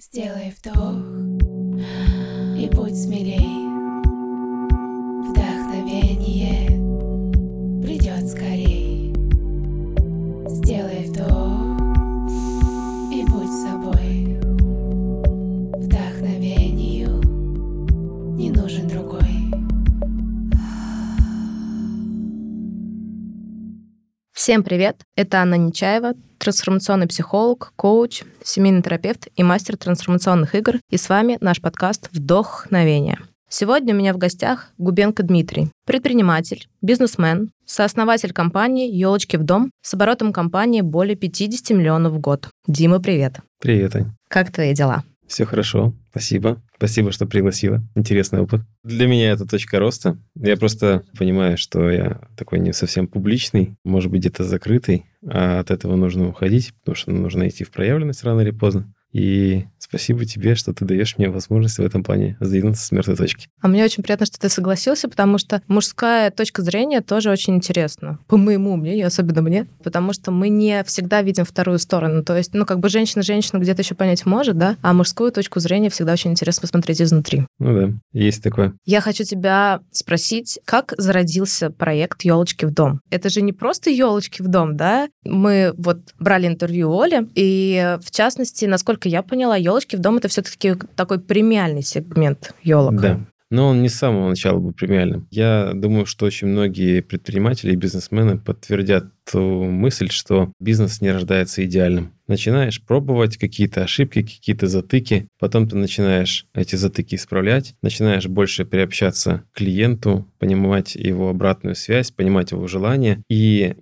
Сделай вдох и будь смелей. Вдохновение придет скорей. Сделай вдох и будь собой. Вдохновению не нужен другой. Всем привет! Это Анна Нечаева, трансформационный психолог, коуч, семейный терапевт и мастер трансформационных игр. И с вами наш подкаст «Вдохновение». Сегодня у меня в гостях Губенко Дмитрий, предприниматель, бизнесмен, сооснователь компании «Елочки в дом» с оборотом компании более 50 миллионов в год. Дима, привет! Привет, Ань. Как твои дела? Все хорошо, спасибо. Спасибо, что пригласила. Интересный опыт. Для меня это точка роста. Я просто понимаю, что я такой не совсем публичный, может быть, где-то закрытый, а от этого нужно уходить, потому что нужно идти в проявленность рано или поздно. И спасибо тебе, что ты даешь мне возможность в этом плане сдвинуться с мертвой точки. А мне очень приятно, что ты согласился, потому что мужская точка зрения тоже очень интересна. По моему мнению, особенно мне. Потому что мы не всегда видим вторую сторону. То есть, ну, как бы женщина женщину где-то еще понять может, да? А мужскую точку зрения всегда очень интересно посмотреть изнутри. Ну да, есть такое. Я хочу тебя спросить, как зародился проект «Елочки в дом»? Это же не просто «Елочки в дом», да? Мы вот брали интервью Оли, и в частности, насколько я поняла, елочки в дом это все-таки такой премиальный сегмент елок. Да. Но он не с самого начала был премиальным. Я думаю, что очень многие предприниматели и бизнесмены подтвердят ту мысль, что бизнес не рождается идеальным. Начинаешь пробовать какие-то ошибки, какие-то затыки, потом ты начинаешь эти затыки исправлять, начинаешь больше приобщаться к клиенту, понимать его обратную связь, понимать его желания, и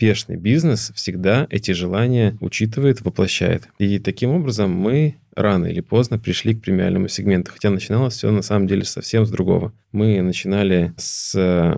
успешный бизнес всегда эти желания учитывает, воплощает. И таким образом мы рано или поздно пришли к премиальному сегменту, хотя начиналось все на самом деле совсем с другого. Мы начинали с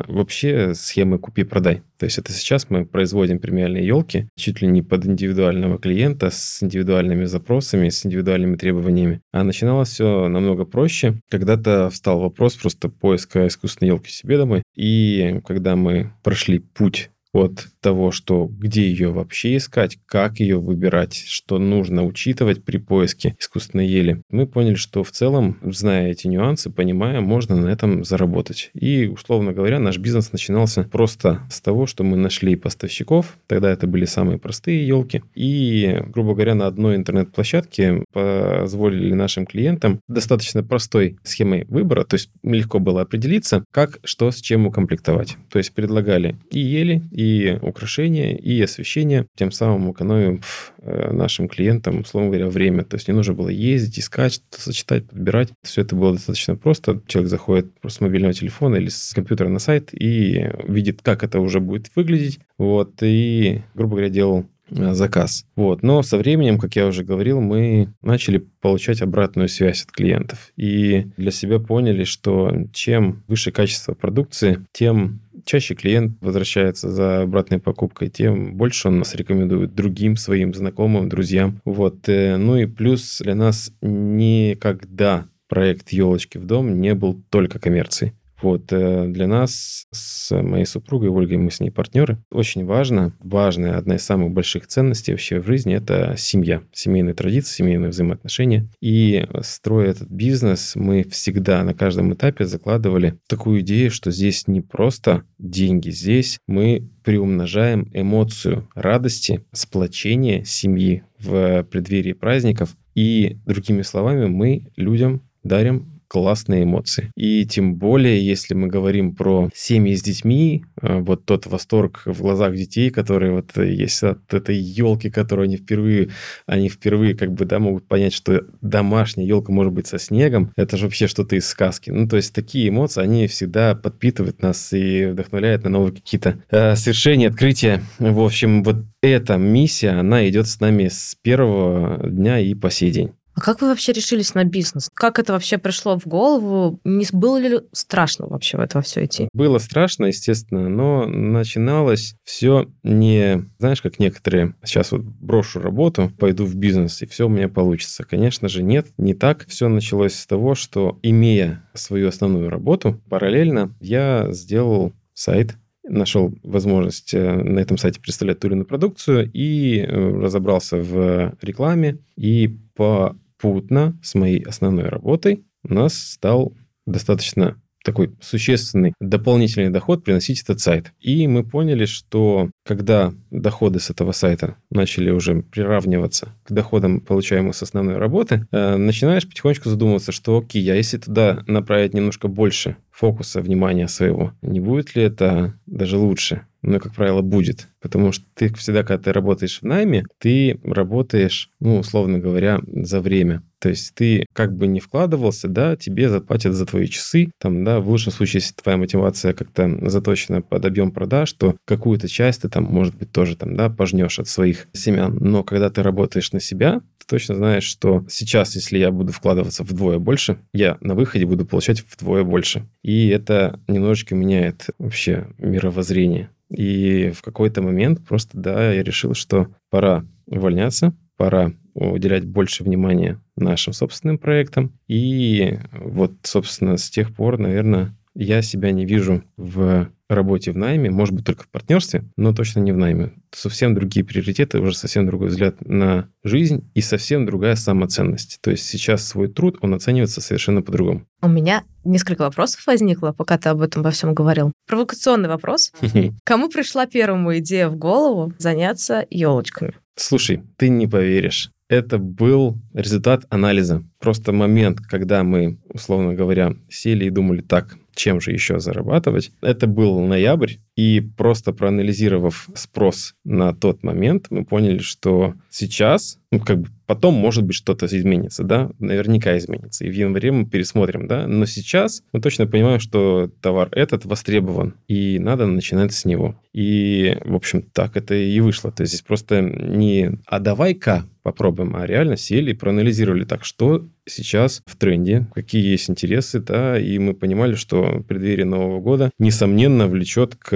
вообще схемы «купи-продай». То есть это сейчас мы производим премиальные елки чуть ли не под индивидуального клиента с индивидуальными запросами, с индивидуальными требованиями. А начиналось все намного проще. Когда-то встал вопрос просто поиска искусственной елки себе домой. И когда мы прошли путь от того, что где ее вообще искать, как ее выбирать, что нужно учитывать при поиске искусственной ели. Мы поняли, что в целом, зная эти нюансы, понимая, можно на этом заработать. И, условно говоря, наш бизнес начинался просто с того, что мы нашли поставщиков, тогда это были самые простые елки, и, грубо говоря, на одной интернет-площадке позволили нашим клиентам достаточно простой схемой выбора, то есть легко было определиться, как, что с чем укомплектовать. То есть предлагали и ели, и и украшения, и освещение, тем самым экономим э, нашим клиентам, условно говоря, время. То есть не нужно было ездить, искать, что-то сочетать, подбирать. Все это было достаточно просто. Человек заходит с мобильного телефона или с компьютера на сайт и видит, как это уже будет выглядеть. Вот, и, грубо говоря, делал э, заказ. Вот. Но со временем, как я уже говорил, мы начали получать обратную связь от клиентов. И для себя поняли, что чем выше качество продукции, тем чаще клиент возвращается за обратной покупкой, тем больше он нас рекомендует другим своим знакомым, друзьям. Вот. Э, ну и плюс для нас никогда проект «Елочки в дом» не был только коммерцией. Вот э, для нас с моей супругой Ольгой, мы с ней партнеры, очень важно, важная, одна из самых больших ценностей вообще в жизни – это семья, семейные традиции, семейные взаимоотношения. И строя этот бизнес, мы всегда на каждом этапе закладывали такую идею, что здесь не просто деньги, здесь мы приумножаем эмоцию радости, сплочения семьи в преддверии праздников. И, другими словами, мы людям дарим классные эмоции. И тем более, если мы говорим про семьи с детьми, э, вот тот восторг в глазах детей, которые вот есть от этой елки, которую они впервые, они впервые как бы, да, могут понять, что домашняя елка может быть со снегом, это же вообще что-то из сказки. Ну, то есть такие эмоции, они всегда подпитывают нас и вдохновляют на новые какие-то э, совершения, открытия. В общем, вот эта миссия, она идет с нами с первого дня и по сей день. А как вы вообще решились на бизнес? Как это вообще пришло в голову? Не было ли страшно вообще в это все идти? Было страшно, естественно, но начиналось все не, знаешь, как некоторые, сейчас вот брошу работу, пойду в бизнес, и все у меня получится. Конечно же, нет, не так. Все началось с того, что, имея свою основную работу, параллельно я сделал сайт, нашел возможность э, на этом сайте представлять ту или иную продукцию и э, разобрался в рекламе и по попутно с моей основной работой у нас стал достаточно такой существенный дополнительный доход приносить этот сайт. И мы поняли, что когда доходы с этого сайта начали уже приравниваться к доходам, получаемым с основной работы, э, начинаешь потихонечку задумываться, что окей, а если туда направить немножко больше фокуса внимания своего, не будет ли это даже лучше? Ну, как правило, будет. Потому что ты всегда, когда ты работаешь в найме, ты работаешь, ну, условно говоря, за время. То есть ты как бы не вкладывался, да, тебе заплатят за твои часы. Там, да, в лучшем случае, если твоя мотивация как-то заточена под объем продаж, то какую-то часть ты там, может быть, тоже там, да, пожнешь от своих семян. Но когда ты работаешь на себя, ты точно знаешь, что сейчас, если я буду вкладываться вдвое больше, я на выходе буду получать вдвое больше. И это немножечко меняет вообще мировоззрение. И в какой-то момент просто, да, я решил, что пора увольняться, пора уделять больше внимания нашим собственным проектам. И вот, собственно, с тех пор, наверное, я себя не вижу в работе в найме, может быть, только в партнерстве, но точно не в найме. Совсем другие приоритеты, уже совсем другой взгляд на жизнь и совсем другая самоценность. То есть сейчас свой труд, он оценивается совершенно по-другому. У меня несколько вопросов возникло, пока ты об этом во всем говорил. Провокационный вопрос. Кому пришла первому идея в голову заняться елочками? Слушай, ты не поверишь. Это был результат анализа. Просто момент, когда мы, условно говоря, сели и думали, так, чем же еще зарабатывать. Это был ноябрь, и просто проанализировав спрос на тот момент, мы поняли, что сейчас, ну, как бы потом, может быть, что-то изменится, да, наверняка изменится. И в январе мы пересмотрим, да, но сейчас мы точно понимаем, что товар этот востребован, и надо начинать с него. И, в общем, так это и вышло. То есть здесь просто не «а давай-ка попробуем», а реально сели и проанализировали так, что сейчас в тренде, какие есть интересы, да, и мы понимали, что преддверие Нового года, несомненно, влечет к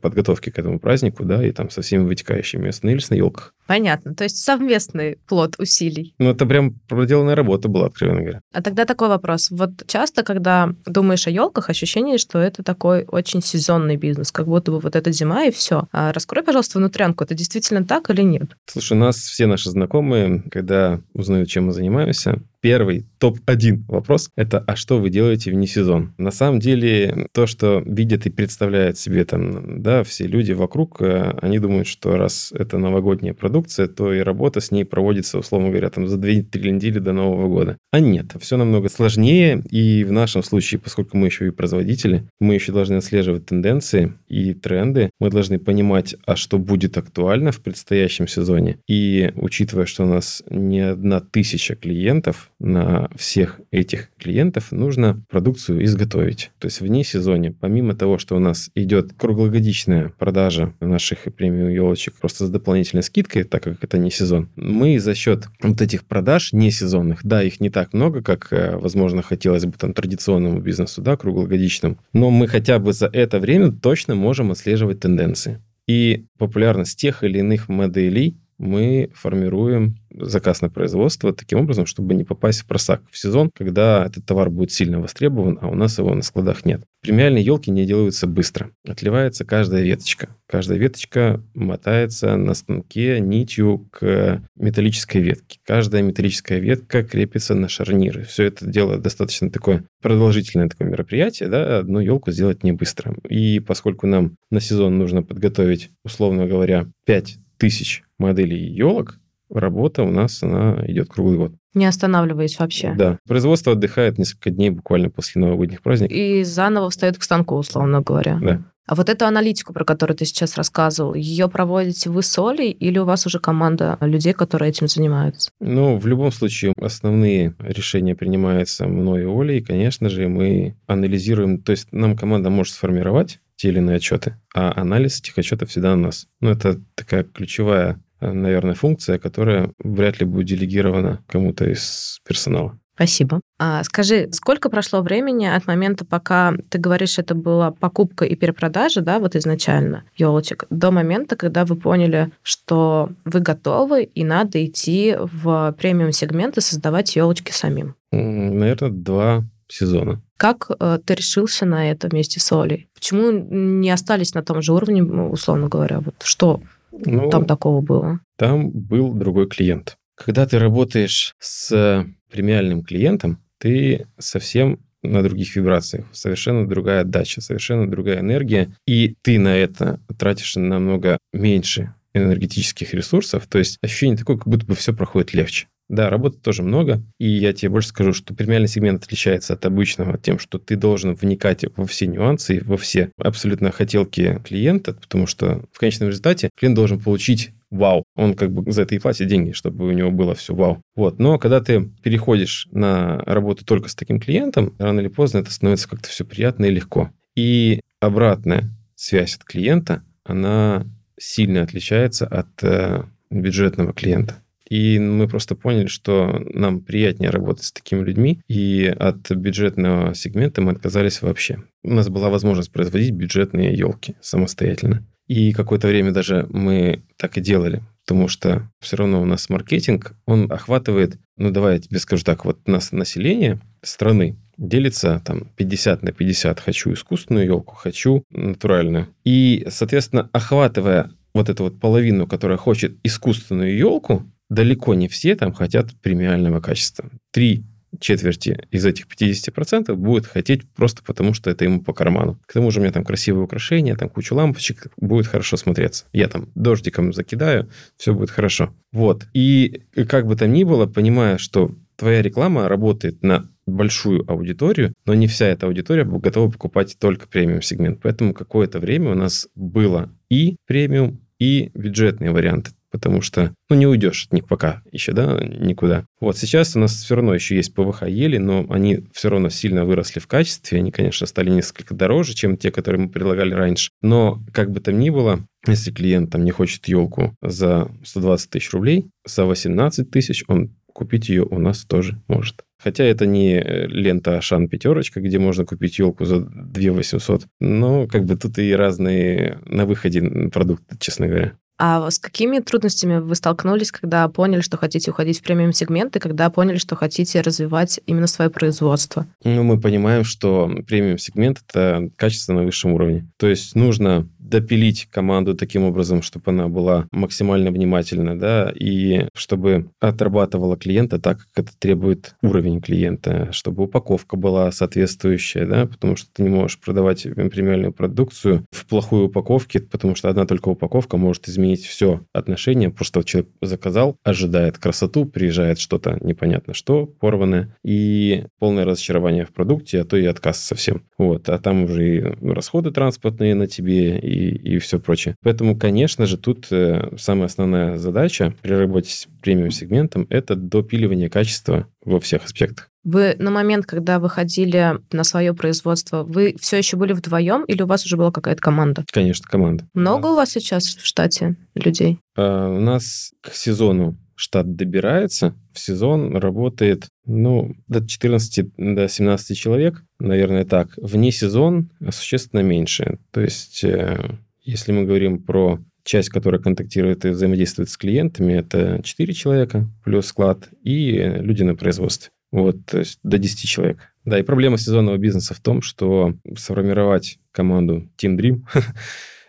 подготовке к этому празднику, да, и там со всеми вытекающими. Остановились на елках. Понятно. То есть совместный плод усилий. Ну, это прям проделанная работа была, откровенно говоря. А тогда такой вопрос. Вот часто, когда думаешь о елках, ощущение, что это такой очень сезонный бизнес, как будто бы вот эта зима и все. А раскрой, пожалуйста, внутрянку. Это действительно так или нет? Слушай, у нас все наши знакомые, когда узнают, чем мы занимаемся, первый топ-1 вопрос – это «А что вы делаете вне сезон?» На самом деле, то, что видят и представляют себе там, да, все люди вокруг, э, они думают, что раз это новогодняя продукция, то и работа с ней проводится, условно говоря, там за 2-3 недели до Нового года. А нет, все намного сложнее, и в нашем случае, поскольку мы еще и производители, мы еще должны отслеживать тенденции и тренды, мы должны понимать, а что будет актуально в предстоящем сезоне. И учитывая, что у нас не одна тысяча клиентов, на всех этих клиентов нужно продукцию изготовить. То есть вне сезоне, помимо того, что у нас идет круглогодичная продажа наших премиум елочек просто с дополнительной скидкой, так как это не сезон, мы за счет вот этих продаж не сезонных, да, их не так много, как, э, возможно, хотелось бы там традиционному бизнесу, да, круглогодичному, но мы хотя бы за это время точно можем отслеживать тенденции. И популярность тех или иных моделей мы формируем заказ на производство таким образом, чтобы не попасть в просак в сезон, когда этот товар будет сильно востребован, а у нас его на складах нет. Премиальные елки не делаются быстро. Отливается каждая веточка. Каждая веточка мотается на станке нитью к металлической ветке. Каждая металлическая ветка крепится на шарниры. Все это дело достаточно такое продолжительное такое мероприятие, да, одну елку сделать не быстро. И поскольку нам на сезон нужно подготовить, условно говоря, 5 тысяч моделей елок, работа у нас, она идет круглый год. Не останавливаясь вообще. Да. Производство отдыхает несколько дней буквально после новогодних праздников. И заново встает к станку, условно говоря. Да. А вот эту аналитику, про которую ты сейчас рассказывал, ее проводите вы с Олей или у вас уже команда людей, которые этим занимаются? Ну, в любом случае, основные решения принимаются мной и Олей. И, конечно же, мы анализируем, то есть нам команда может сформировать те или иные отчеты, а анализ этих отчетов всегда на нас. Ну, это такая ключевая, наверное, функция, которая вряд ли будет делегирована кому-то из персонала. Спасибо. А скажи, сколько прошло времени от момента, пока ты говоришь, это была покупка и перепродажа, да, вот изначально елочек, до момента, когда вы поняли, что вы готовы и надо идти в премиум сегмент и создавать елочки самим? Наверное, два сезона. Как э, ты решился на это вместе с Олей? Почему не остались на том же уровне, условно говоря? Вот что ну, там такого было? Там был другой клиент. Когда ты работаешь с премиальным клиентом, ты совсем на других вибрациях, совершенно другая отдача, совершенно другая энергия, и ты на это тратишь намного меньше энергетических ресурсов, то есть ощущение такое, как будто бы все проходит легче. Да, работы тоже много, и я тебе больше скажу, что премиальный сегмент отличается от обычного тем, что ты должен вникать во все нюансы, во все абсолютно хотелки клиента, потому что в конечном результате клиент должен получить вау. Он как бы за это и платит деньги, чтобы у него было все вау. Вот. Но когда ты переходишь на работу только с таким клиентом, рано или поздно это становится как-то все приятно и легко. И обратная связь от клиента, она сильно отличается от э, бюджетного клиента. И мы просто поняли, что нам приятнее работать с такими людьми, и от бюджетного сегмента мы отказались вообще. У нас была возможность производить бюджетные елки самостоятельно. И какое-то время даже мы так и делали, потому что все равно у нас маркетинг, он охватывает, ну давай я тебе скажу так, вот нас население страны делится там 50 на 50. Хочу искусственную елку, хочу натуральную. И, соответственно, охватывая вот эту вот половину, которая хочет искусственную елку, далеко не все там хотят премиального качества. Три четверти из этих 50% будет хотеть просто потому, что это ему по карману. К тому же у меня там красивые украшения, там куча лампочек, будет хорошо смотреться. Я там дождиком закидаю, все будет хорошо. Вот. И как бы там ни было, понимая, что твоя реклама работает на большую аудиторию, но не вся эта аудитория готова покупать только премиум сегмент. Поэтому какое-то время у нас было и премиум, и бюджетные варианты потому что, ну, не уйдешь от них пока еще, да, никуда. Вот сейчас у нас все равно еще есть ПВХ ели, но они все равно сильно выросли в качестве, они, конечно, стали несколько дороже, чем те, которые мы предлагали раньше, но как бы там ни было, если клиент там не хочет елку за 120 тысяч рублей, за 18 тысяч он купить ее у нас тоже может. Хотя это не э, лента Ашан пятерочка, где можно купить елку за 2 800, но как бы тут и разные на выходе продукты, честно говоря. А с какими трудностями вы столкнулись, когда поняли, что хотите уходить в премиум-сегмент, и когда поняли, что хотите развивать именно свое производство? Ну, мы понимаем, что премиум-сегмент — это качество на высшем уровне. То есть нужно допилить команду таким образом, чтобы она была максимально внимательна, да, и чтобы отрабатывала клиента так, как это требует уровень клиента, чтобы упаковка была соответствующая, да, потому что ты не можешь продавать премиальную продукцию в плохой упаковке, потому что одна только упаковка может изменить все отношение, просто человек заказал, ожидает красоту, приезжает что-то непонятно что, порванное, и полное разочарование в продукте, а то и отказ совсем. Вот, а там уже и расходы транспортные на тебе, и и, все прочее. Поэтому, конечно же, тут э, самая основная задача при работе с премиум-сегментом – это допиливание качества во всех аспектах. Вы на момент, когда выходили на свое производство, вы все еще были вдвоем или у вас уже была какая-то команда? Конечно, команда. Много у вас сейчас в штате людей? А, у нас к сезону штат добирается, в сезон работает, ну, до 14, до 17 человек, наверное, так. Вне сезон существенно меньше. То есть, э, если мы говорим про часть, которая контактирует и взаимодействует с клиентами, это 4 человека плюс склад и люди на производстве. Вот, то есть до 10 человек. Да, и проблема сезонного бизнеса в том, что сформировать команду Team Dream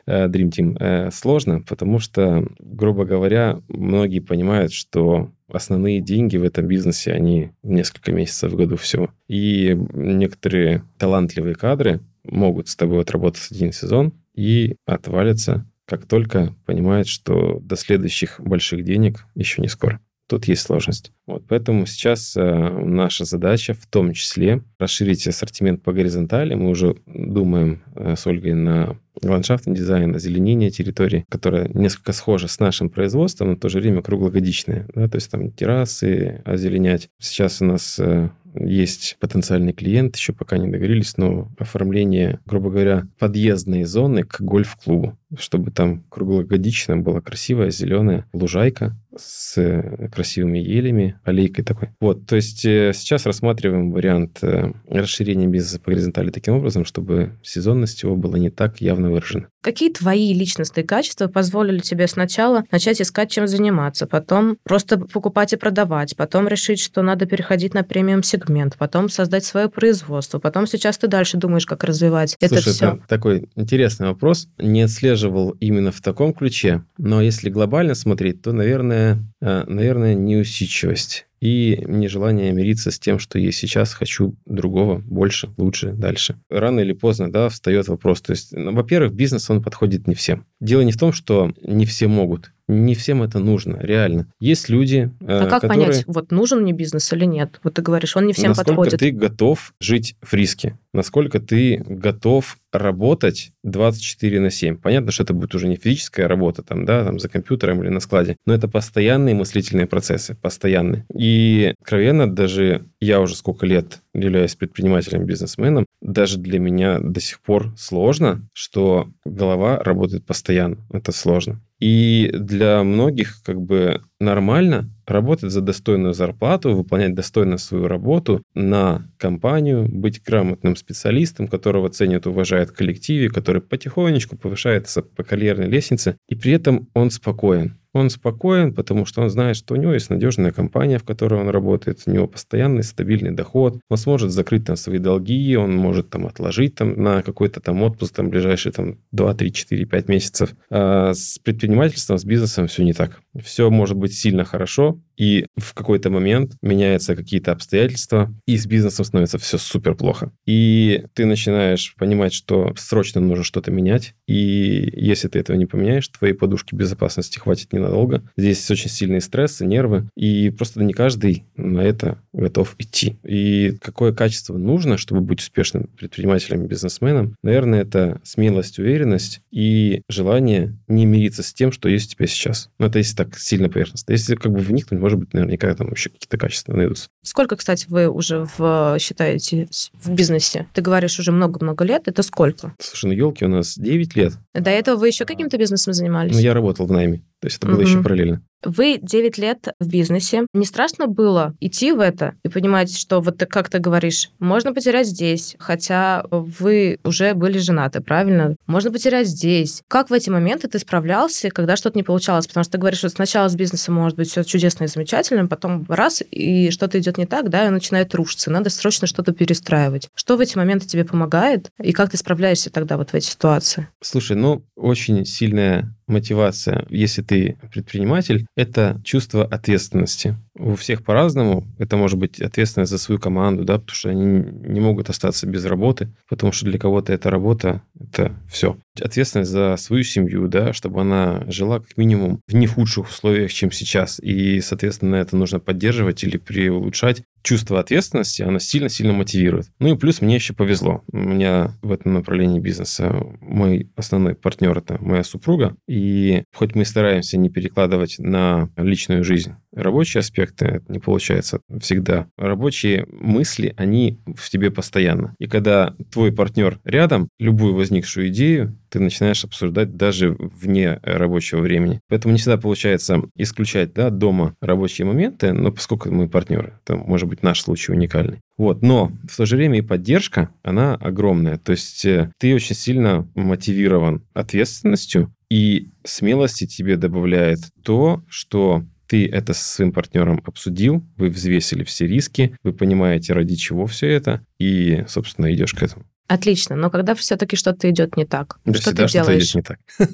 Dream Team э, сложно, потому что, грубо говоря, многие понимают, что основные деньги в этом бизнесе, они несколько месяцев в году всего. И некоторые талантливые кадры могут с тобой отработать один сезон и отвалятся, как только понимают, что до следующих больших денег еще не скоро. Тут есть сложность. Вот, поэтому сейчас э, наша задача в том числе расширить ассортимент по горизонтали. Мы уже думаем э, с Ольгой на ландшафтный дизайн, озеленение территории, которая несколько схожа с нашим производством, но в то же время круглогодичная. Да? То есть там террасы озеленять. Сейчас у нас э, есть потенциальный клиент, еще пока не договорились, но оформление, грубо говоря, подъездной зоны к гольф-клубу, чтобы там круглогодично была красивая зеленая лужайка с э, красивыми елями, аллейкой такой. Вот, то есть э, сейчас рассматриваем вариант э, расширения бизнеса по горизонтали таким образом, чтобы сезонность его была не так явно выражена. Какие твои личностные качества позволили тебе сначала начать искать, чем заниматься, потом просто покупать и продавать, потом решить, что надо переходить на премиум-сегмент, потом создать свое производство, потом сейчас ты дальше думаешь, как развивать Слушай, это все? Это такой интересный вопрос. Не отслеживал именно в таком ключе, но если глобально смотреть, то, наверное, наверное, неусидчивость и нежелание мириться с тем, что есть сейчас, хочу другого, больше, лучше, дальше. Рано или поздно, да, встает вопрос. То есть, ну, во-первых, бизнес, он подходит не всем. Дело не в том, что не все могут. Не всем это нужно, реально. Есть люди, А как которые... понять, вот нужен мне бизнес или нет? Вот ты говоришь, он не всем насколько подходит. ты готов жить в риске, насколько ты готов работать 24 на 7. Понятно, что это будет уже не физическая работа там, да, там за компьютером или на складе, но это постоянные мыслительные процессы, постоянные. И, откровенно, даже я уже сколько лет являюсь предпринимателем, бизнесменом, даже для меня до сих пор сложно, что голова работает постоянно. Это сложно. И для многих как бы нормально работать за достойную зарплату, выполнять достойно свою работу на компанию, быть грамотным специалистом, которого ценят, уважают в коллективе, который потихонечку повышается по карьерной лестнице, и при этом он спокоен. Он спокоен, потому что он знает, что у него есть надежная компания, в которой он работает, у него постоянный стабильный доход, он сможет закрыть там свои долги, он может там отложить там на какой-то там отпуск там ближайшие там 2, 3, 4, 5 месяцев. А с предпринимательством, с бизнесом все не так. Все может быть сильно хорошо, и в какой-то момент меняются какие-то обстоятельства, и с бизнесом становится все супер плохо. И ты начинаешь понимать, что срочно нужно что-то менять, и если ты этого не поменяешь, твоей подушки безопасности хватит ненадолго. Здесь очень сильные стрессы, нервы, и просто не каждый на это готов идти. И какое качество нужно, чтобы быть успешным предпринимателем, бизнесменом? Наверное, это смелость, уверенность и желание не мириться с тем, что есть у тебя сейчас. Ну, это если так сильно поверхностно. Если как бы вникнуть, может быть, наверняка там вообще какие-то качества найдутся. Сколько, кстати, вы уже в, считаете в бизнесе? Ты говоришь уже много-много лет. Это сколько? Слушай, ну елки, у нас 9 лет. До этого вы еще каким-то бизнесом занимались? Ну, я работал в найме. То есть это было Мгм. еще параллельно. Вы 9 лет в бизнесе. Не страшно было идти в это и понимать, что вот ты, как ты говоришь, можно потерять здесь, хотя вы уже были женаты, правильно? Можно потерять здесь. Как в эти моменты ты справлялся, когда что-то не получалось? Потому что ты говоришь, что сначала с бизнесом может быть все чудесно и замечательно, потом раз, и что-то идет не так, да, и начинает рушиться, надо срочно что-то перестраивать. Что в эти моменты тебе помогает, и как ты справляешься тогда вот в эти ситуации? Слушай, ну, очень сильная мотивация, если ты предприниматель, это чувство ответственности. У всех по-разному. Это может быть ответственность за свою команду, да, потому что они не могут остаться без работы, потому что для кого-то эта работа — это все. Ответственность за свою семью, да, чтобы она жила как минимум в не худших условиях, чем сейчас. И, соответственно, это нужно поддерживать или приулучшать. Чувство ответственности, оно сильно-сильно мотивирует. Ну и плюс мне еще повезло. У меня в этом направлении бизнеса мой основной партнер — это моя супруга. И хоть мы стараемся не перекладывать на личную жизнь рабочие аспекты, это не получается всегда. Рабочие мысли, они в тебе постоянно. И когда твой партнер рядом, любую возникшую идею ты начинаешь обсуждать даже вне рабочего времени. Поэтому не всегда получается исключать да, дома рабочие моменты, но поскольку мы партнеры, это может быть наш случай уникальный. Вот, но в то же время и поддержка, она огромная. То есть э, ты очень сильно мотивирован ответственностью, и смелости тебе добавляет то, что ты это со своим партнером обсудил, вы взвесили все риски, вы понимаете, ради чего все это, и, собственно, идешь к этому. Отлично, но когда все-таки что-то идет не так, Да что всегда ты что-то делаешь? идет не так.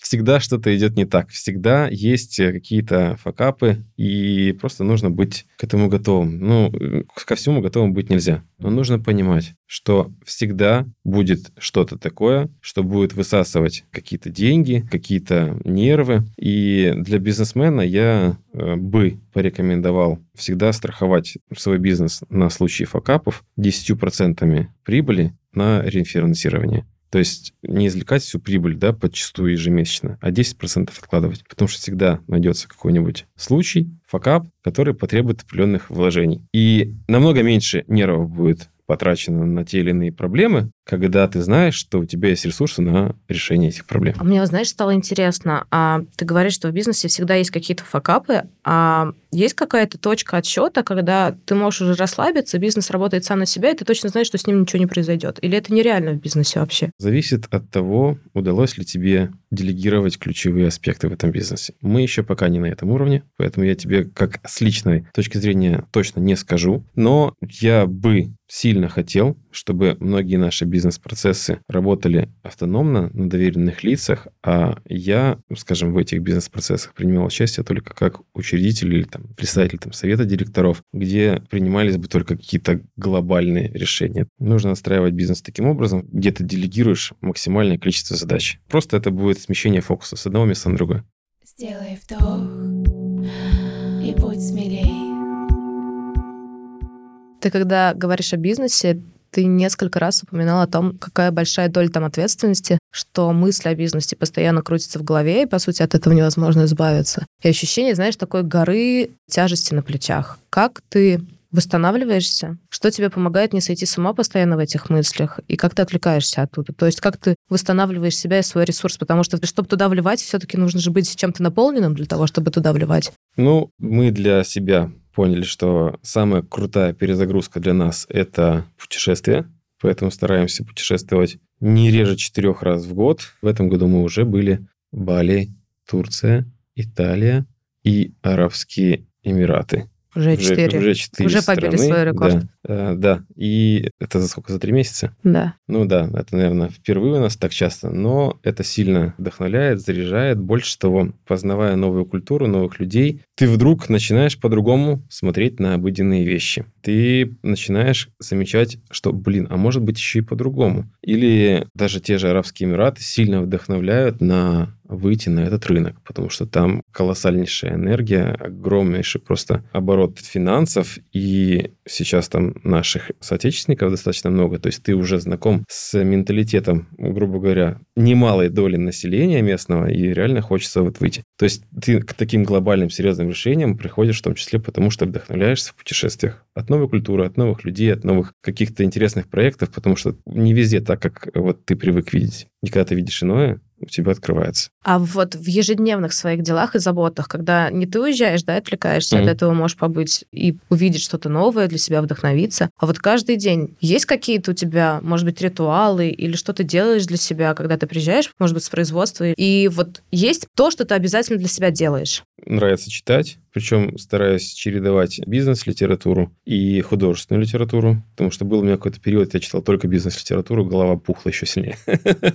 Всегда что-то идет не так. Всегда есть э, какие-то факапы, и просто нужно быть к этому готовым. Ну, э, ко всему готовым быть нельзя. Но нужно понимать, что всегда будет что-то такое, что будет высасывать какие-то деньги, какие-то нервы. И для бизнесмена я э, бы порекомендовал всегда страховать свой бизнес на случай факапов 10% прибыли на рефинансирование. То есть не извлекать всю прибыль, да, подчастую ежемесячно, а 10% откладывать. Потому что всегда найдется какой-нибудь случай, факап, который потребует определенных вложений. И намного меньше нервов будет потрачено на те или иные проблемы, когда ты знаешь, что у тебя есть ресурсы на решение этих проблем. А мне, знаешь, стало интересно, а ты говоришь, что в бизнесе всегда есть какие-то факапы, а есть какая-то точка отсчета, когда ты можешь уже расслабиться, бизнес работает сам на себя, и ты точно знаешь, что с ним ничего не произойдет? Или это нереально в бизнесе вообще? Зависит от того, удалось ли тебе делегировать ключевые аспекты в этом бизнесе. Мы еще пока не на этом уровне, поэтому я тебе как с личной точки зрения точно не скажу, но я бы сильно хотел чтобы многие наши бизнес-процессы работали автономно на доверенных лицах, а я, скажем, в этих бизнес-процессах принимал участие только как учредитель или там, представитель там, совета директоров, где принимались бы только какие-то глобальные решения. Нужно настраивать бизнес таким образом, где ты делегируешь максимальное количество задач. Просто это будет смещение фокуса с одного места на другое. Сделай вдох и будь смелей. Ты когда говоришь о бизнесе, ты несколько раз упоминал о том, какая большая доля там ответственности, что мысли о бизнесе постоянно крутятся в голове, и, по сути, от этого невозможно избавиться. И ощущение, знаешь, такой горы тяжести на плечах. Как ты восстанавливаешься? Что тебе помогает не сойти с ума постоянно в этих мыслях? И как ты отвлекаешься оттуда? То есть как ты восстанавливаешь себя и свой ресурс? Потому что, чтобы туда вливать, все-таки нужно же быть чем-то наполненным для того, чтобы туда вливать. Ну, мы для себя поняли, что самая крутая перезагрузка для нас – это путешествие, поэтому стараемся путешествовать не реже четырех раз в год. В этом году мы уже были Бали, Турция, Италия и Арабские Эмираты. Уже четыре. Уже четыре Уже побили страны. свой рекорд. Да, э, да. И это за сколько? За три месяца? Да. Ну да, это, наверное, впервые у нас так часто, но это сильно вдохновляет, заряжает. Больше того, познавая новую культуру, новых людей, ты вдруг начинаешь по-другому смотреть на обыденные вещи. Ты начинаешь замечать, что, блин, а может быть еще и по-другому. Или даже те же Арабские Эмираты сильно вдохновляют на выйти на этот рынок, потому что там колоссальнейшая энергия, огромнейший просто оборот финансов, и сейчас там наших соотечественников достаточно много, то есть ты уже знаком с менталитетом, грубо говоря, немалой доли населения местного, и реально хочется вот выйти. То есть ты к таким глобальным серьезным решениям приходишь в том числе потому, что вдохновляешься в путешествиях от новой культуры, от новых людей, от новых каких-то интересных проектов, потому что не везде так, как вот ты привык видеть. И когда ты видишь иное, у тебя открывается. А вот в ежедневных своих делах и заботах, когда не ты уезжаешь, да, отвлекаешься Мгм. от этого, можешь побыть и увидеть что-то новое для себя, вдохновиться. А вот каждый день есть какие-то у тебя, может быть, ритуалы или что ты делаешь для себя, когда ты приезжаешь, может быть, с производства, и вот есть то, что ты обязательно для себя делаешь. Нравится читать, причем стараюсь чередовать бизнес-литературу и художественную литературу, потому что был у меня какой-то период, я читал только бизнес-литературу, голова пухла еще сильнее.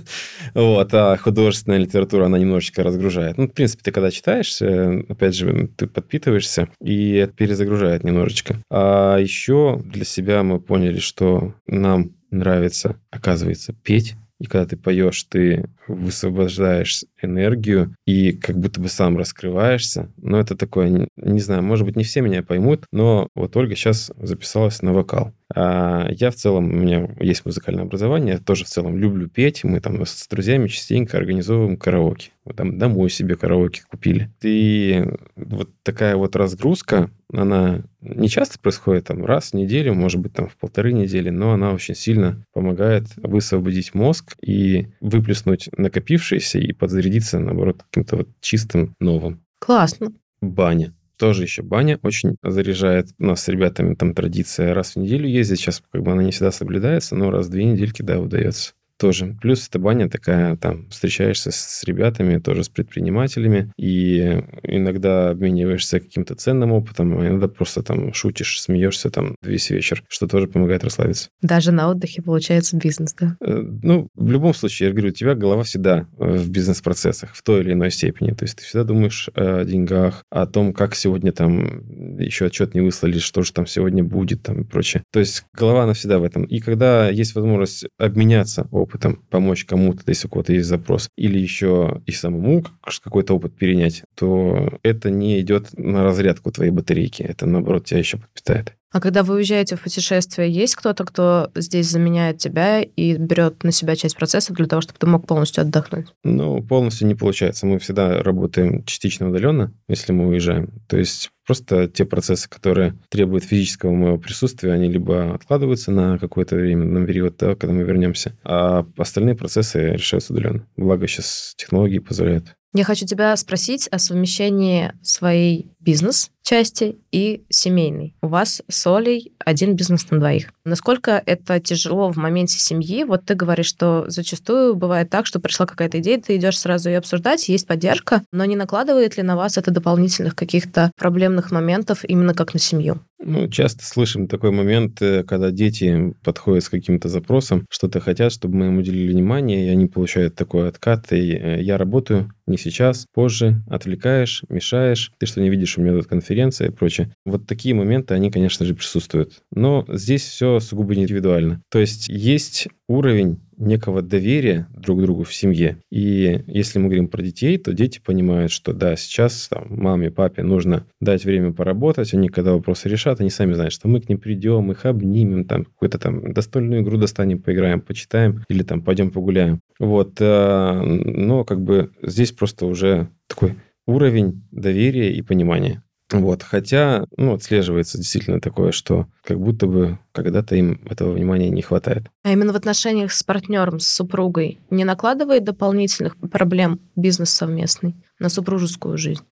Вот, а художественная литература, она немножечко разгружает. Ну, в принципе, ты когда читаешь, э, опять же, ты подпитываешься, и это перезагружает немножечко. А еще для себя мы поняли, что нам нравится, оказывается, петь. И когда ты поешь, ты высвобождаешь энергию и как будто бы сам раскрываешься. Но это такое, не- знаю, может быть, не все меня поймут, но вот Ольга сейчас записалась на вокал. А я в целом, у меня есть музыкальное образование, я тоже в целом люблю петь. Мы там с друзьями частенько организовываем караоке. Вот там домой себе караоке купили. И вот такая вот разгрузка, она не часто происходит, там раз в неделю, может быть, там в полторы недели, но она очень сильно помогает высвободить мозг и выплеснуть накопившееся и подзарядиться, наоборот, каким-то вот чистым новым. Классно. Баня. Тоже еще баня очень заряжает. У нас с ребятами там традиция раз в неделю ездить. Сейчас как бы она не всегда соблюдается, но раз в две недельки, да, удается. Тоже. Плюс эта баня такая, там, встречаешься с ребятами, тоже с предпринимателями, и иногда обмениваешься каким-то ценным опытом, а иногда просто там шутишь, смеешься там весь вечер, что тоже помогает расслабиться. Даже на отдыхе получается бизнес, да? Э, Ну, в любом случае, я говорю, у тебя голова всегда э, в бизнес-процессах в той или иной степени. То есть ты всегда думаешь о деньгах, о том, как сегодня там еще отчет не выслали, что же там сегодня будет там и прочее. То есть голова, она всегда в этом. И когда есть возможность обменяться опытом, помочь кому-то, если у кого-то есть запрос, или еще и самому как- какой-то опыт перенять, то это не идет на разрядку твоей батарейки. Это, наоборот, тебя еще подпитает. А когда вы уезжаете в путешествие, есть кто-то, кто здесь заменяет тебя и берет на себя часть процессов для того, чтобы ты мог полностью отдохнуть? Ну, полностью не получается. Мы всегда работаем частично удаленно, если мы уезжаем. То есть просто те процессы, которые требуют физического моего присутствия, они либо откладываются на какое-то время, на период, да, когда мы вернемся, а остальные процессы решаются удаленно. Благо сейчас технологии позволяют. Я хочу тебя спросить о совмещении своей бизнес части и семейной. У вас с Олей один бизнес на двоих. Насколько это тяжело в моменте семьи? Вот ты говоришь, что зачастую бывает так, что пришла какая-то идея, ты идешь сразу ее обсуждать, есть поддержка, но не накладывает ли на вас это дополнительных каких-то проблемных моментов именно как на семью? Ну, часто слышим такой момент, э, когда дети подходят с каким-то запросом, что-то хотят, чтобы мы им уделили внимание, и они получают такой откат, и э, я работаю не сейчас, позже, отвлекаешь, мешаешь, ты что не видишь, у меня тут конференция и прочее. Вот такие моменты, они, конечно же, присутствуют. Но здесь все сугубо индивидуально. То есть есть уровень некого доверия друг к другу в семье. И если мы говорим про детей, то дети понимают, что да, сейчас там, маме, папе нужно дать время поработать, они когда вопросы решат, они сами знают, что мы к ним придем, их обнимем, там какую-то там достойную игру достанем, поиграем, почитаем, или там пойдем погуляем. Вот, э, но как бы здесь просто уже такой уровень доверия и понимания. Вот, хотя, ну, отслеживается действительно такое, что как будто бы когда-то им этого внимания не хватает. А именно в отношениях с партнером, с супругой не накладывает дополнительных проблем бизнес совместный на супружескую жизнь?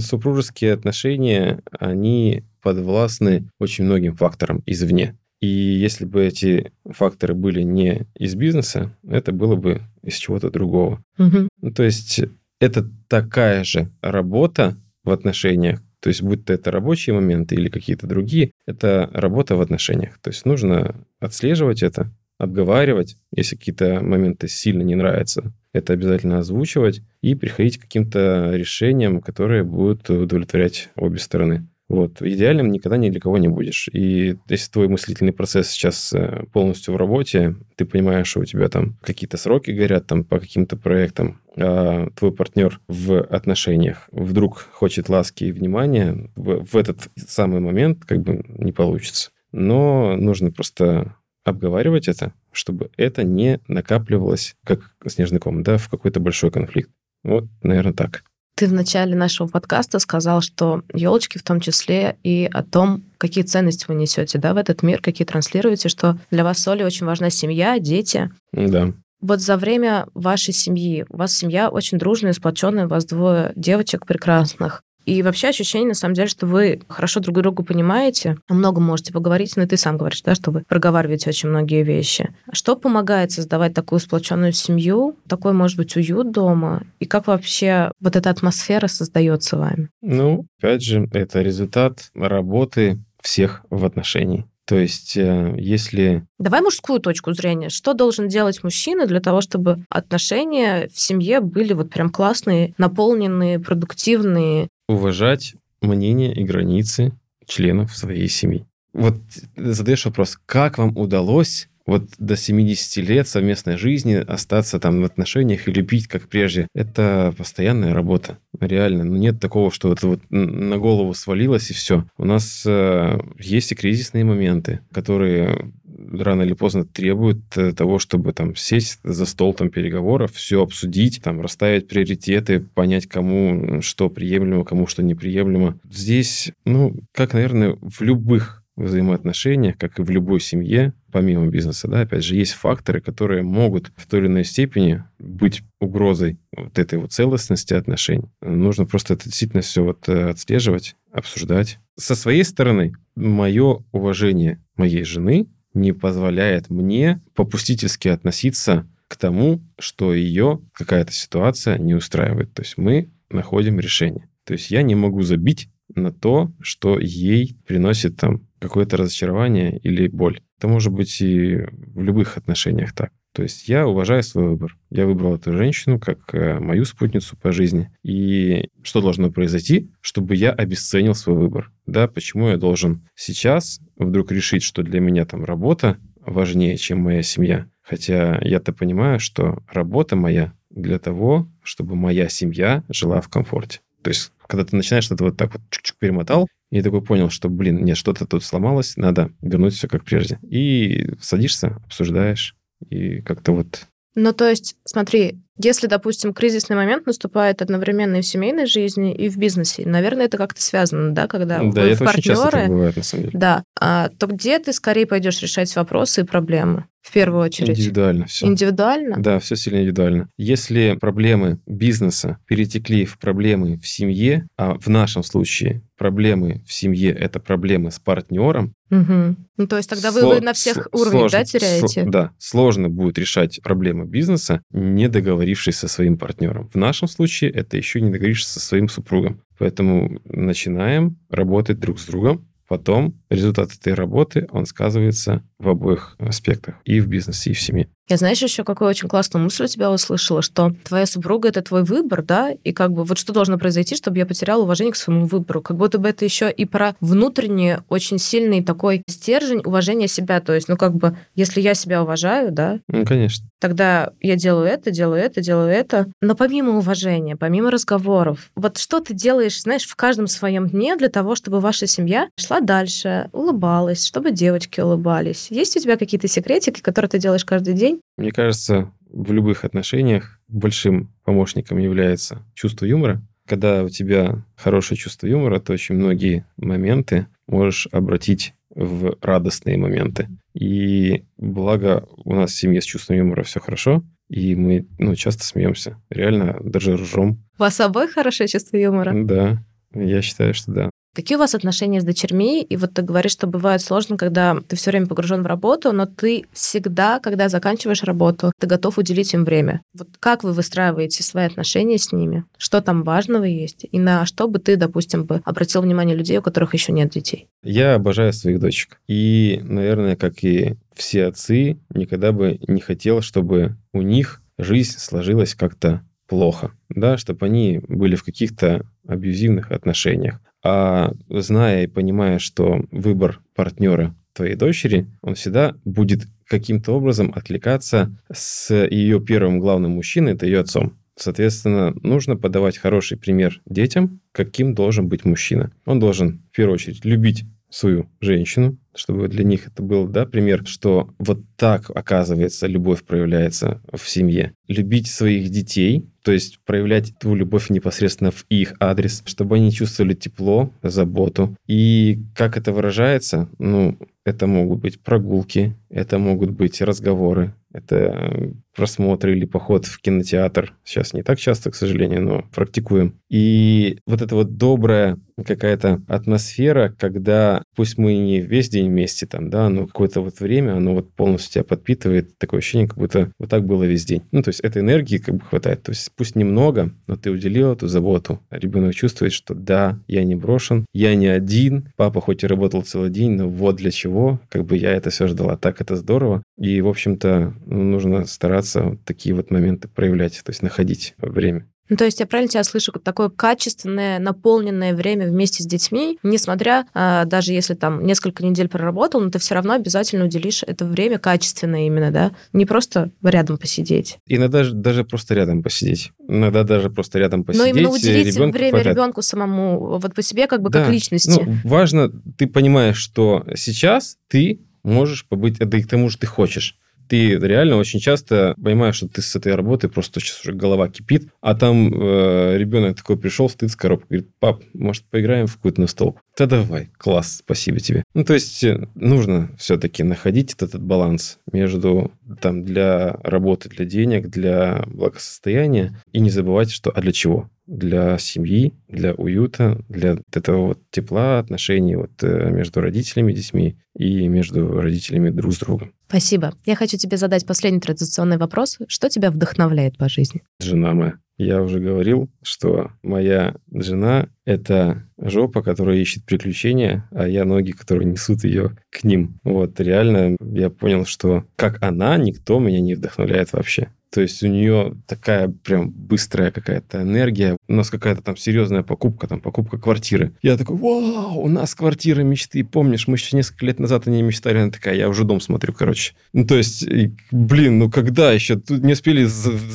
Супружеские отношения, они подвластны очень многим факторам извне. И если бы эти факторы были не из бизнеса, это было бы из чего-то другого. Угу. То есть это такая же работа в отношениях, то есть, будь то это рабочие моменты или какие-то другие, это работа в отношениях. То есть, нужно отслеживать это, обговаривать, если какие-то моменты сильно не нравятся, это обязательно озвучивать и приходить к каким-то решениям, которые будут удовлетворять обе стороны. Вот. Идеальным никогда ни для кого не будешь. И если твой мыслительный процесс сейчас э, полностью в работе, ты понимаешь, что у тебя там какие-то сроки горят там по каким-то проектам, а твой партнер в отношениях вдруг хочет ласки и внимания, в, в этот самый момент как бы не получится. Но нужно просто обговаривать это, чтобы это не накапливалось, как снежный ком, да, в какой-то большой конфликт. Вот, наверное, так. Ты в начале нашего подкаста сказал, что елочки в том числе и о том, какие ценности вы несете да, в этот мир, какие транслируете, что для вас, Соли, очень важна семья, дети. Да. Вот за время вашей семьи, у вас семья очень дружная, сплоченная, у вас двое девочек прекрасных. И вообще ощущение, на самом деле, что вы хорошо друг друга понимаете, много можете поговорить, но ты сам говоришь, да, что вы проговариваете очень многие вещи. Что помогает создавать такую сплоченную семью, такой, может быть, уют дома? И как вообще вот эта атмосфера создается вами? Ну, опять же, это результат работы всех в отношении. То есть, э, если... Давай мужскую точку зрения. Что должен делать мужчина для того, чтобы отношения в семье были вот прям классные, наполненные, продуктивные? Уважать мнение и границы членов своей семьи. Вот задаешь вопрос, как вам удалось вот до 70 лет совместной жизни остаться там в отношениях и любить как прежде. Это постоянная работа, реально. Ну, нет такого, что это вот на голову свалилось и все. У нас э, есть и кризисные моменты, которые рано или поздно требуют э, того, чтобы там сесть за стол там переговоров, все обсудить, там расставить приоритеты, понять, кому что приемлемо, кому что неприемлемо. Здесь, ну, как, наверное, в любых взаимоотношениях, как и в любой семье, помимо бизнеса, да, опять же, есть факторы, которые могут в той или иной степени быть угрозой вот этой вот целостности отношений. Нужно просто это действительно все вот э, отслеживать, обсуждать. Со своей стороны, мое уважение моей жены не позволяет мне попустительски относиться к тому, что ее какая-то ситуация не устраивает. То есть мы находим решение. То есть я не могу забить на то, что ей приносит там какое-то разочарование или боль. Это может быть и в любых отношениях так. То есть я уважаю свой выбор. Я выбрал эту женщину как э, мою спутницу по жизни. И что должно произойти, чтобы я обесценил свой выбор? Да, почему я должен сейчас вдруг решить, что для меня там работа важнее, чем моя семья? Хотя я-то понимаю, что работа моя для того, чтобы моя семья жила в комфорте. То есть, когда ты начинаешь что-то вот так вот чуть-чуть перемотал, и такой понял, что, блин, нет, что-то тут сломалось, надо вернуть все как прежде. И садишься, обсуждаешь, и как-то вот... Ну, то есть, смотри, Если, допустим, кризисный момент наступает одновременно и в семейной жизни, и в бизнесе, наверное, это как-то связано, да, когда Да, вы это в очень часто так партнеры, бывает, на самом деле. да, а, то где ты скорее пойдешь решать вопросы и проблемы в первую очередь? Индивидуально все. Индивидуально? Да, все сильно индивидуально. Если проблемы бизнеса перетекли в проблемы в семье, а в нашем случае проблемы в семье – это проблемы с партнером, Мгм. Ну, то есть тогда вы, сло- вы на всех сло- уровнях, сложно- да, теряете? сло- да, сложно будет решать проблемы бизнеса, не договорившись со своим партнером. В нашем случае это еще не договоришься со своим супругом. Поэтому начинаем работать друг с другом. Потом результат этой работы, он сказывается в обоих аспектах. И в бизнесе, и в семье. Я, знаешь, еще какую очень классную мысль у тебя услышала, что твоя супруга — это твой выбор, да, и как бы вот что должно произойти, чтобы я потеряла уважение к своему выбору? Как будто бы это еще и про внутренний, очень сильный такой стержень уважения себя. То есть, ну как бы, если я себя уважаю, да, Ну, конечно. тогда я делаю это, делаю это, делаю это. Но помимо уважения, помимо разговоров, вот что ты делаешь, знаешь, в каждом своем дне для того, чтобы ваша семья шла дальше, улыбалась, чтобы девочки улыбались? Есть у тебя какие-то секретики, которые ты делаешь каждый день? Мне кажется, в любых отношениях большим помощником является чувство юмора. Когда у тебя хорошее чувство юмора, то очень многие моменты можешь обратить в радостные моменты. И благо у нас в семье с чувством юмора все хорошо, и мы ну, часто смеемся. Реально даже ржем. У вас обоих хорошее чувство юмора? Да, я считаю, что да. Какие у вас отношения с дочерьми? И вот ты говоришь, что бывает сложно, когда ты все время погружен в работу, но ты всегда, когда заканчиваешь работу, ты готов уделить им время. Вот как вы выстраиваете свои отношения с ними? Что там важного есть? И на что бы ты, допустим, бы обратил внимание людей, у которых еще нет детей? Я обожаю своих дочек. И, наверное, как и все отцы, никогда бы не хотел, чтобы у них жизнь сложилась как-то плохо, да, чтобы они были в каких-то абьюзивных отношениях. А зная и понимая, что выбор партнера твоей дочери, он всегда будет каким-то образом отвлекаться с ее первым главным мужчиной, это ее отцом. Соответственно, нужно подавать хороший пример детям, каким должен быть мужчина. Он должен, в первую очередь, любить свою женщину, чтобы для них это был да, пример, что вот так, оказывается, любовь проявляется в семье. Любить своих детей, то есть проявлять эту любовь непосредственно в их адрес, чтобы они чувствовали тепло, заботу. И как это выражается? Ну, это могут быть прогулки, это могут быть разговоры, это просмотр или поход в кинотеатр. Сейчас не так часто, к сожалению, но практикуем. И вот эта вот добрая какая-то атмосфера, когда пусть мы не весь день вместе там, да, но какое-то вот время, оно вот полностью тебя подпитывает. Такое ощущение, как будто вот так было весь день. Ну, то есть этой энергии как бы хватает. То есть пусть немного, но ты уделил эту заботу. Ребенок чувствует, что да, я не брошен, я не один. Папа хоть и работал целый день, но вот для чего. Как бы я это все ждала. Так это здорово. И, в общем-то, ну, нужно стараться вот такие вот моменты проявлять, то есть находить время. Ну, то есть я правильно тебя слышу, такое качественное, наполненное время вместе с детьми, несмотря, а, даже если там несколько недель проработал, но ты все равно обязательно уделишь это время качественное именно, да? Не просто рядом посидеть. Иногда же даже просто рядом посидеть. Иногда даже просто рядом посидеть. Но именно уделить ребенку время хватает. ребенку самому, вот по себе как бы Да. как личности. Ну, важно, ты понимаешь, что сейчас ты можешь побыть, да и к тому же ты хочешь. Ты реально очень часто понимаешь, что ты с этой работы просто сейчас уже голова кипит, а там э, ребенок такой пришел, стоит с коробкой, говорит, пап, может, поиграем в какую-то настолку? Да давай, класс, спасибо тебе. Ну, то есть э, нужно все-таки находить этот, этот баланс между там для работы, для денег, для благосостояния и не забывать, что а для чего? Для семьи, для уюта, для этого вот тепла, отношений вот э, между родителями, детьми и между родителями друг с другом. Спасибо. Я хочу тебе задать последний традиционный вопрос. Что тебя вдохновляет по жизни? Жена моя. Я уже говорил, что моя жена — это жопа, которая ищет приключения, а я ноги, которые несут ее к ним. Вот реально я понял, что как она, никто меня не вдохновляет вообще. То есть у нее такая прям быстрая какая-то энергия. У нас какая-то там серьезная покупка, там покупка квартиры. Я такой, вау, у нас квартира мечты. Помнишь, мы еще несколько лет назад о ней мечтали. Она такая, я уже дом смотрю, короче. Ну, то есть, блин, ну когда еще? Тут не успели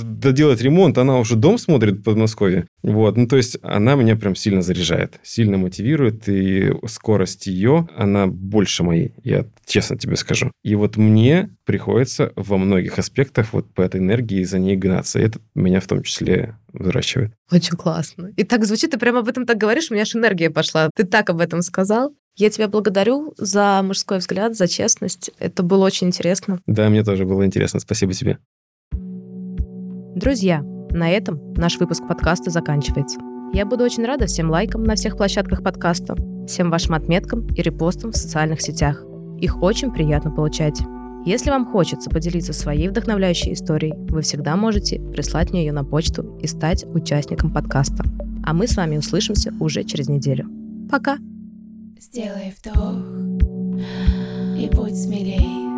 доделать ремонт, она уже дом смотрит в Подмосковье. Вот, ну то есть она меня прям сильно заряжает, сильно мотивирует, и скорость ее, она больше моей, я честно тебе скажу. И вот мне приходится во многих аспектах вот по этой энергии за ней гнаться. И это меня в том числе взращивает. Очень классно. И так звучит, ты прямо об этом так говоришь, у меня аж энергия пошла. Ты так об этом сказал. Я тебя благодарю за мужской взгляд, за честность. Это было очень интересно. Да, мне тоже было интересно. Спасибо тебе. Друзья, на этом наш выпуск подкаста заканчивается. Я буду очень рада всем лайкам на всех площадках подкаста, всем вашим отметкам и репостам в социальных сетях. Их очень приятно получать. Если вам хочется поделиться своей вдохновляющей историей, вы всегда можете прислать мне ее на почту и стать участником подкаста. А мы с вами услышимся уже через неделю. Пока! Сделай вдох и будь смелей.